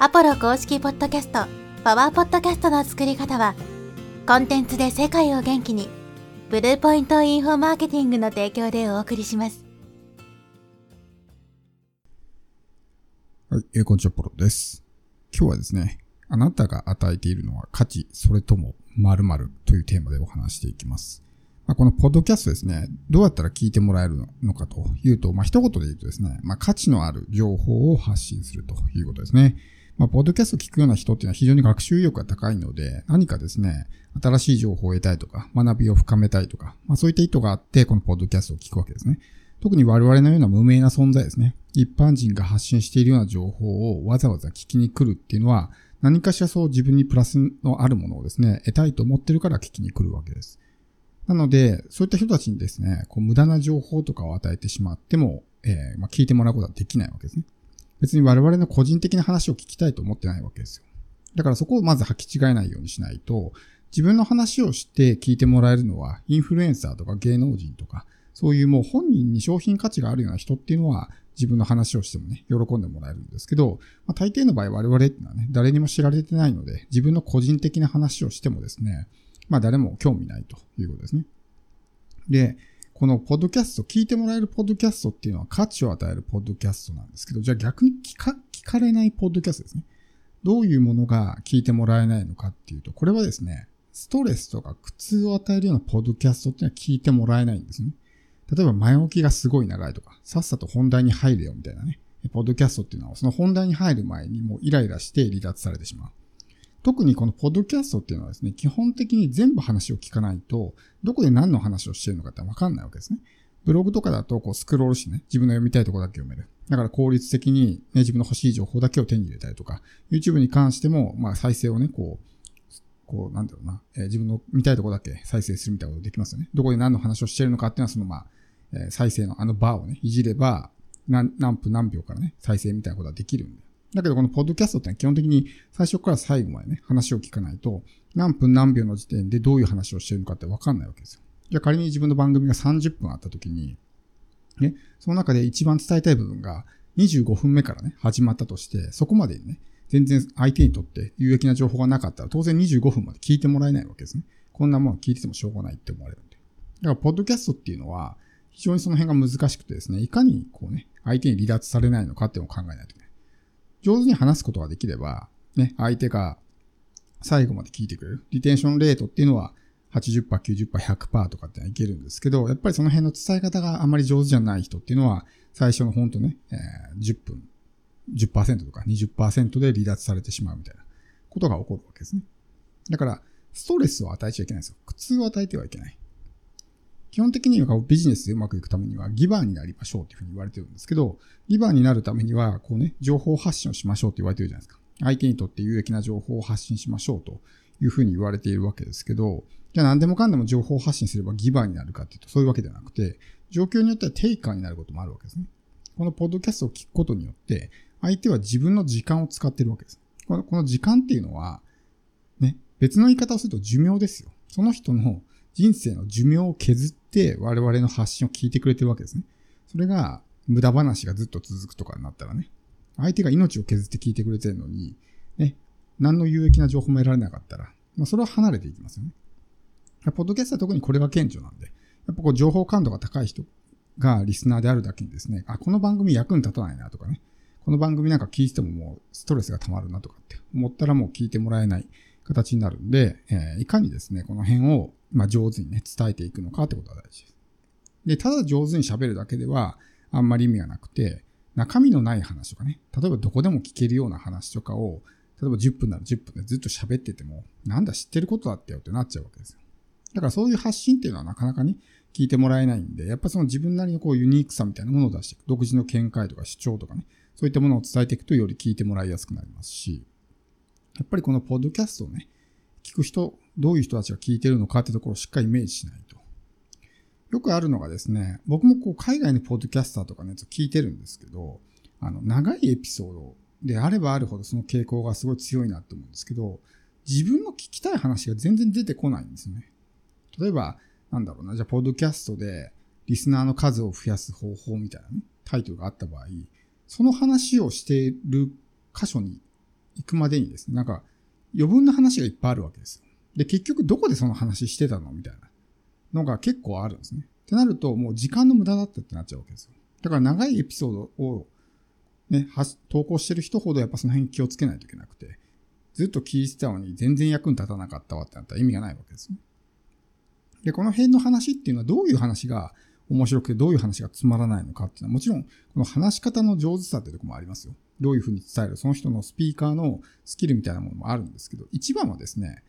アポロ公式ポッドキャスト、パワーポッドキャストの作り方は、コンテンツで世界を元気に、ブルーポイントインフォマーケティングの提供でお送りします。はい、えーこんにちは、ポロです。今日はですね、あなたが与えているのは価値、それとも〇〇というテーマでお話していきます。まあ、このポッドキャストですね、どうやったら聞いてもらえるのかというと、まあ、一言で言うとですね、まあ、価値のある情報を発信するということですね。まあ、ポッドキャストを聞くような人っていうのは非常に学習意欲が高いので、何かですね、新しい情報を得たいとか、学びを深めたいとか、まあ、そういった意図があって、このポッドキャストを聞くわけですね。特に我々のような無名な存在ですね。一般人が発信しているような情報をわざわざ聞きに来るっていうのは、何かしらそう自分にプラスのあるものをですね、得たいと思ってるから聞きに来るわけです。なので、そういった人たちにですね、こう無駄な情報とかを与えてしまっても、えーまあ、聞いてもらうことはできないわけですね。別に我々の個人的な話を聞きたいと思ってないわけですよ。だからそこをまず履き違えないようにしないと、自分の話をして聞いてもらえるのは、インフルエンサーとか芸能人とか、そういうもう本人に商品価値があるような人っていうのは、自分の話をしてもね、喜んでもらえるんですけど、まあ、大抵の場合我々っていうのはね、誰にも知られてないので、自分の個人的な話をしてもですね、まあ誰も興味ないということですね。で、このポッドキャスト、聞いてもらえるポッドキャストっていうのは価値を与えるポッドキャストなんですけど、じゃあ逆に聞か聞かれないポッドキャストですね。どういうものが聞いてもらえないのかっていうと、これはですね、ストレスとか苦痛を与えるようなポッドキャストっていうのは聞いてもらえないんですね。例えば前置きがすごい長いとか、さっさと本題に入れよみたいなね。ポッドキャストっていうのはその本題に入る前にもうイライラして離脱されてしまう。特にこのポッドキャストっていうのはですね、基本的に全部話を聞かないと、どこで何の話をしてるのかってわかんないわけですね。ブログとかだとこうスクロールしてね、自分の読みたいとこだけ読める。だから効率的に、ね、自分の欲しい情報だけを手に入れたりとか、YouTube に関しても、まあ再生をね、こう、こう、なんだろうな、えー自分の見たいとこだけ再生するみたいなことできますよね。どこで何の話をしてるのかっていうのは、そのまあ、えー再生のあのバーをね、いじれば、何何分何秒からね、再生みたいなことができるんで。だけどこのポッドキャストって基本的に最初から最後までね、話を聞かないと、何分何秒の時点でどういう話をしてるのかってわかんないわけですよ。じゃあ仮に自分の番組が30分あった時に、ね、その中で一番伝えたい部分が25分目からね、始まったとして、そこまでにね、全然相手にとって有益な情報がなかったら、当然25分まで聞いてもらえないわけですね。こんなもの聞いててもしょうがないって思われるんで。だから、ポッドキャストっていうのは、非常にその辺が難しくてですね、いかにこうね、相手に離脱されないのかっていうのを考えないといけない。上手に話すことができれば、ね、相手が最後まで聞いてくれる。リテンションレートっていうのは80%、90%、100%とかっていけるんですけど、やっぱりその辺の伝え方があまり上手じゃない人っていうのは、最初のほんとね、え10分、10%とか20%で離脱されてしまうみたいなことが起こるわけですね。だから、ストレスを与えちゃいけないんですよ。苦痛を与えてはいけない。基本的にはビジネスでうまくいくためにはギバーになりましょうっていうふうに言われてるんですけど、ギバーになるためには、こうね、情報発信をしましょうって言われてるじゃないですか。相手にとって有益な情報を発信しましょうというふうに言われているわけですけど、じゃあ何でもかんでも情報発信すればギバーになるかっていうとそういうわけではなくて、状況によってはテイカーになることもあるわけですね。このポッドキャストを聞くことによって、相手は自分の時間を使ってるわけです。この時間っていうのは、ね、別の言い方をすると寿命ですよ。その人の人生の寿命を削って我々の発信を聞いてくれてるわけですね。それが無駄話がずっと続くとかになったらね、相手が命を削って聞いてくれてるのに、ね、何の有益な情報も得られなかったら、まあ、それは離れていきますよね。ポッドキャストは特にこれが顕著なんで、やっぱこう情報感度が高い人がリスナーであるだけにですね、あ、この番組役に立たないなとかね、この番組なんか聞いててももうストレスが溜まるなとかって思ったらもう聞いてもらえない形になるんで、えーいかにですね、この辺を、まあ、上手にね、伝えていくのかってことが大事です。で、ただ上手に喋るだけではあんまり意味がなくて、中身のない話とかね、例えばどこでも聞けるような話とかを、例えば10分なら10分でずっと喋ってても、なんだ知ってることだってよってなっちゃうわけですよ。だからそういう発信っていうのはなかなかね、聞いてもらえないんで、やっぱその自分なりのこうユニークさみたいなものを出していく。独自の見解とか主張とかね、そういったものを伝えていくとより聞いてもらいやすくなりますし、やっぱりこのポッドキャストをね、聞く人、どういう人たちが聞いてるのかってところをしっかりイメージしないと。よくあるのがですね、僕もこう海外のポッドキャスターとかのやつを聞いてるんですけど、あの、長いエピソードであればあるほどその傾向がすごい強いなと思うんですけど、自分の聞きたい話が全然出てこないんですね。例えば、なんだろうな、じゃあ、ポッドキャストでリスナーの数を増やす方法みたいなね、タイトルがあった場合、その話をしている箇所に行くまでにですね、なんか余分な話がいっぱいあるわけです。で、結局どこでその話してたのみたいなのが結構あるんですね。ってなると、もう時間の無駄だったってなっちゃうわけですよ。だから長いエピソードをね、投稿してる人ほどやっぱその辺気をつけないといけなくて、ずっと聞いてたのに全然役に立たなかったわってなったら意味がないわけですね。で、この辺の話っていうのはどういう話が面白くてどういう話がつまらないのかっていうのはもちろんこの話し方の上手さってとこもありますよ。どういうふうに伝える、その人のスピーカーのスキルみたいなものもあるんですけど、一番はですね、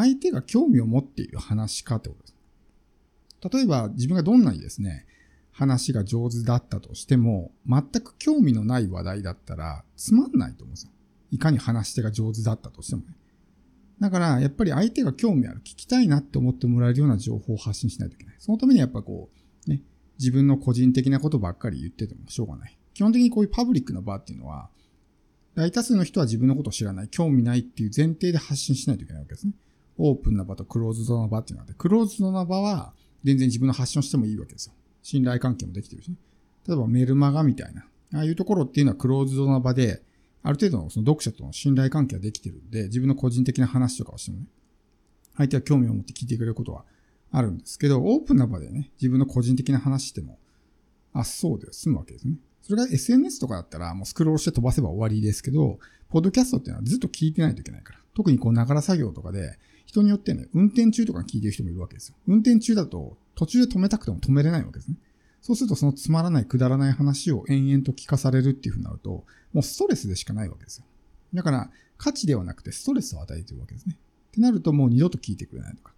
相手が興味を持っている話し方ってことです。例えば自分がどんなにですね、話が上手だったとしても、全く興味のない話題だったらつまんないと思うんですよ。いかに話し手が上手だったとしてもね。だから、やっぱり相手が興味ある、聞きたいなって思ってもらえるような情報を発信しないといけない。そのためにやっぱこう、ね、自分の個人的なことばっかり言っててもしょうがない。基本的にこういうパブリックな場っていうのは、大多数の人は自分のことを知らない、興味ないっていう前提で発信しないといけないわけですね。オープンな場とクローズドな場っていうのがあって、クローズドな場は全然自分の発信をしてもいいわけですよ。信頼関係もできてるしね。例えばメルマガみたいな、ああいうところっていうのはクローズドな場で、ある程度のその読者との信頼関係ができてるんで、自分の個人的な話とかをしてもね、相手は興味を持って聞いてくれることはあるんですけど、オープンな場でね、自分の個人的な話しても、あ、そうで済むわけですね。それが SNS とかだったらもうスクロールして飛ばせば終わりですけど、ポッドキャストっていうのはずっと聞いてないといけないから。特にこう、ながら作業とかで、人によってね、運転中とかに聞いてる人もいるわけですよ。運転中だと途中で止めたくても止めれないわけですね。そうするとそのつまらないくだらない話を延々と聞かされるっていう風になると、もうストレスでしかないわけですよ。だから、価値ではなくてストレスを与えてるわけですね。ってなるともう二度と聞いてくれないとか。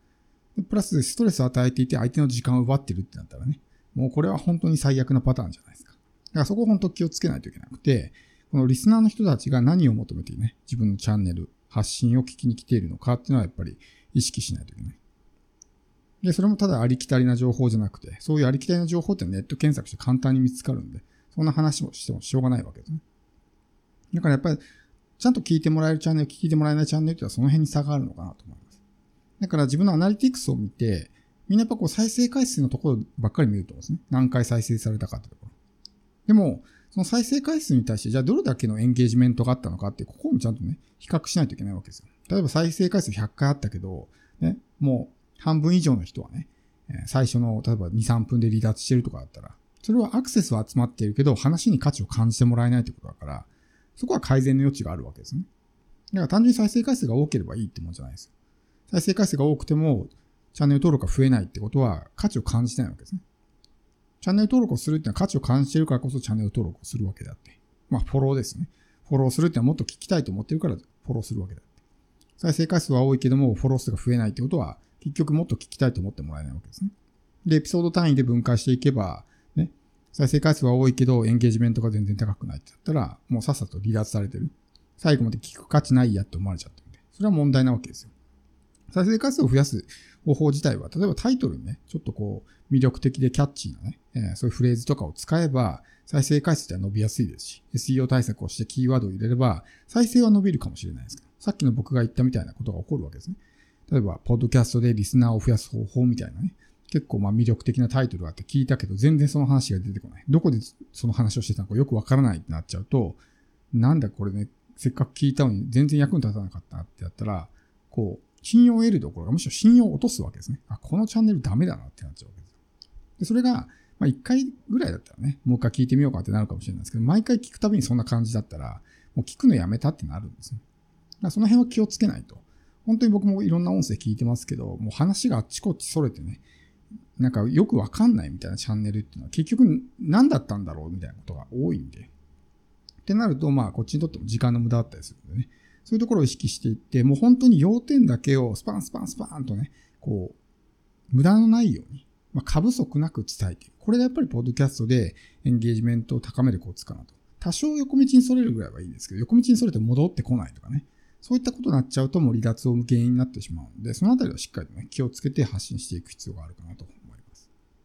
プラスストレスを与えていて相手の時間を奪ってるってなったらね、もうこれは本当に最悪なパターンじゃないですか。だからそこを本当気をつけないといけなくて、このリスナーの人たちが何を求めてね、自分のチャンネル、発信を聞きに来ているのかっていうのはやっぱり意識しないといけない。で、それもただありきたりな情報じゃなくて、そういうありきたりな情報ってネット検索して簡単に見つかるんで、そんな話もしてもしょうがないわけですね。だからやっぱり、ちゃんと聞いてもらえるチャンネル、聞いてもらえないチャンネルっていうのはその辺に差があるのかなと思います。だから自分のアナリティクスを見て、みんなやっぱこう再生回数のところばっかり見ると思うんですね。何回再生されたかってところ。でも、その再生回数に対して、じゃあどれだけのエンゲージメントがあったのかって、ここもちゃんとね、比較しないといけないわけですよ。例えば再生回数100回あったけど、ね、もう半分以上の人はね、最初の、例えば2、3分で離脱してるとかだったら、それはアクセスは集まっているけど、話に価値を感じてもらえないってことだから、そこは改善の余地があるわけですね。だから単純に再生回数が多ければいいってもんじゃないですよ。再生回数が多くても、チャンネル登録が増えないってことは価値を感じてないわけですね。チャンネル登録をするってのは価値を感じてるからこそチャンネル登録をするわけであって。まあ、フォローですね。フォローするってのはもっと聞きたいと思ってるからフォローするわけであって。再生回数は多いけども、フォロー数が増えないってことは、結局もっと聞きたいと思ってもらえないわけですね。で、エピソード単位で分解していけば、ね、再生回数は多いけど、エンゲージメントが全然高くないって言ったら、もうさっさと離脱されてる。最後まで聞く価値ないやって思われちゃってるんで、それは問題なわけですよ。再生回数を増やす方法自体は、例えばタイトルにね、ちょっとこう、魅力的でキャッチーなね、えー、そういうフレーズとかを使えば、再生回数って伸びやすいですし、SEO 対策をしてキーワードを入れれば、再生は伸びるかもしれないですけど、さっきの僕が言ったみたいなことが起こるわけですね。例えば、ポッドキャストでリスナーを増やす方法みたいなね、結構まあ魅力的なタイトルがあって聞いたけど、全然その話が出てこない。どこでその話をしてたのかよくわからないってなっちゃうと、なんだこれね、せっかく聞いたのに全然役に立たなかったってやったら、こう、信用を得るどころか、むしろ信用を落とすわけですね。あ、このチャンネルダメだなってなっちゃうわけです。で、それが、まあ一回ぐらいだったらね、もう一回聞いてみようかってなるかもしれないですけど、毎回聞くたびにそんな感じだったら、もう聞くのやめたってなるんですね。だからその辺は気をつけないと。本当に僕もいろんな音声聞いてますけど、もう話があっちこっちそれてね、なんかよくわかんないみたいなチャンネルっていうのは結局何だったんだろうみたいなことが多いんで。ってなると、まあこっちにとっても時間の無駄だったりするんでね。そういうところを意識していって、もう本当に要点だけをスパンスパンスパンとね、こう、無駄のないように、まあ、過不足なく伝えていく。これがやっぱりポッドキャストでエンゲージメントを高めるコツかなと。多少横道にそれるぐらいはいいんですけど、横道にそれて戻ってこないとかね。そういったことになっちゃうともう離脱を原因になってしまうので、そのあたりはしっかりとね、気をつけて発信していく必要があるかなと